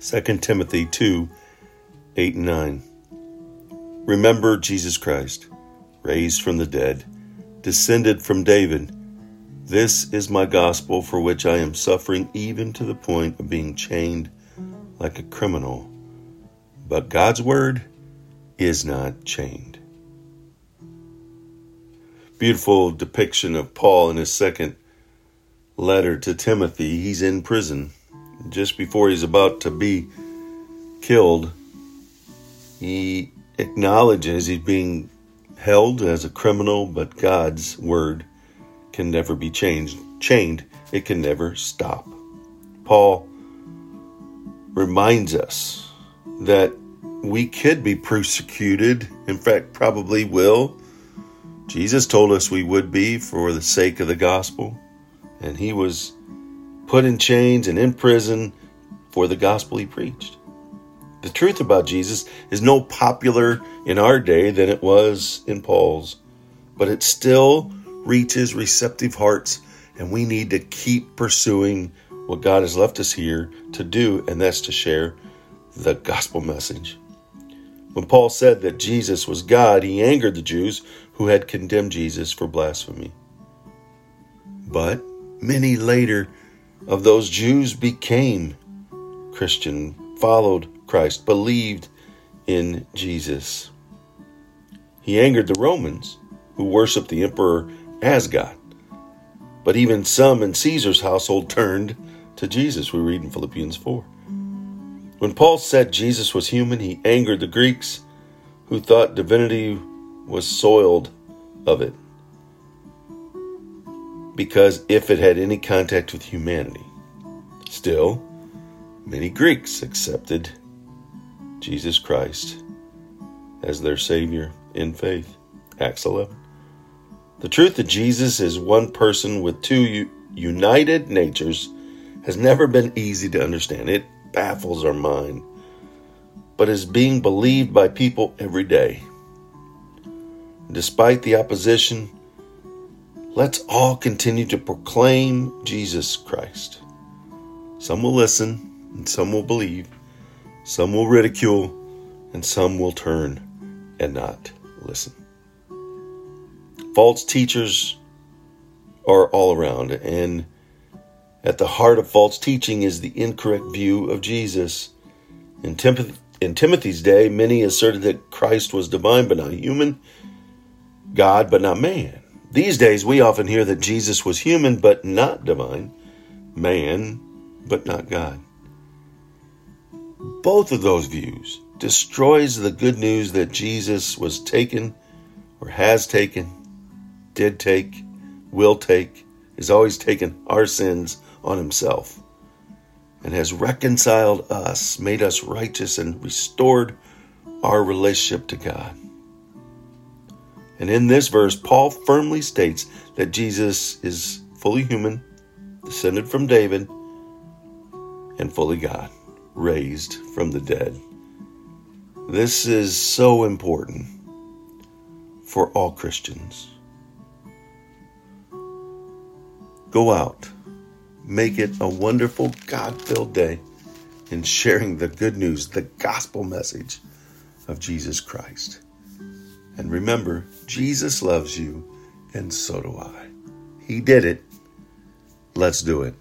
2 Timothy 2 8 and 9. Remember Jesus Christ, raised from the dead, descended from David. This is my gospel for which I am suffering even to the point of being chained like a criminal. But God's word is not chained. Beautiful depiction of Paul in his second letter to Timothy. He's in prison. Just before he's about to be killed, he acknowledges he's being held as a criminal, but God's word can never be changed. Chained, it can never stop. Paul reminds us that we could be persecuted, in fact, probably will. Jesus told us we would be for the sake of the gospel and he was put in chains and in prison for the gospel he preached. The truth about Jesus is no popular in our day than it was in Paul's, but it still reaches receptive hearts, and we need to keep pursuing what God has left us here to do, and that's to share the gospel message. When Paul said that Jesus was God, he angered the Jews who had condemned Jesus for blasphemy. But Many later of those Jews became Christian, followed Christ, believed in Jesus. He angered the Romans, who worshiped the emperor as God. But even some in Caesar's household turned to Jesus, we read in Philippians 4. When Paul said Jesus was human, he angered the Greeks who thought divinity was soiled of it because if it had any contact with humanity. Still, many Greeks accepted Jesus Christ as their Savior in faith. Acts 11. The truth that Jesus is one person with two united natures has never been easy to understand. It baffles our mind, but is being believed by people every day. Despite the opposition, Let's all continue to proclaim Jesus Christ. Some will listen, and some will believe, some will ridicule, and some will turn and not listen. False teachers are all around, and at the heart of false teaching is the incorrect view of Jesus. In, Tim- in Timothy's day, many asserted that Christ was divine but not human, God but not man. These days, we often hear that Jesus was human but not divine, man but not God. Both of those views destroys the good news that Jesus was taken or has taken, did take, will take, is always taken our sins on himself and has reconciled us, made us righteous, and restored our relationship to God. And in this verse, Paul firmly states that Jesus is fully human, descended from David, and fully God, raised from the dead. This is so important for all Christians. Go out, make it a wonderful, God filled day in sharing the good news, the gospel message of Jesus Christ. And remember, Jesus loves you, and so do I. He did it. Let's do it.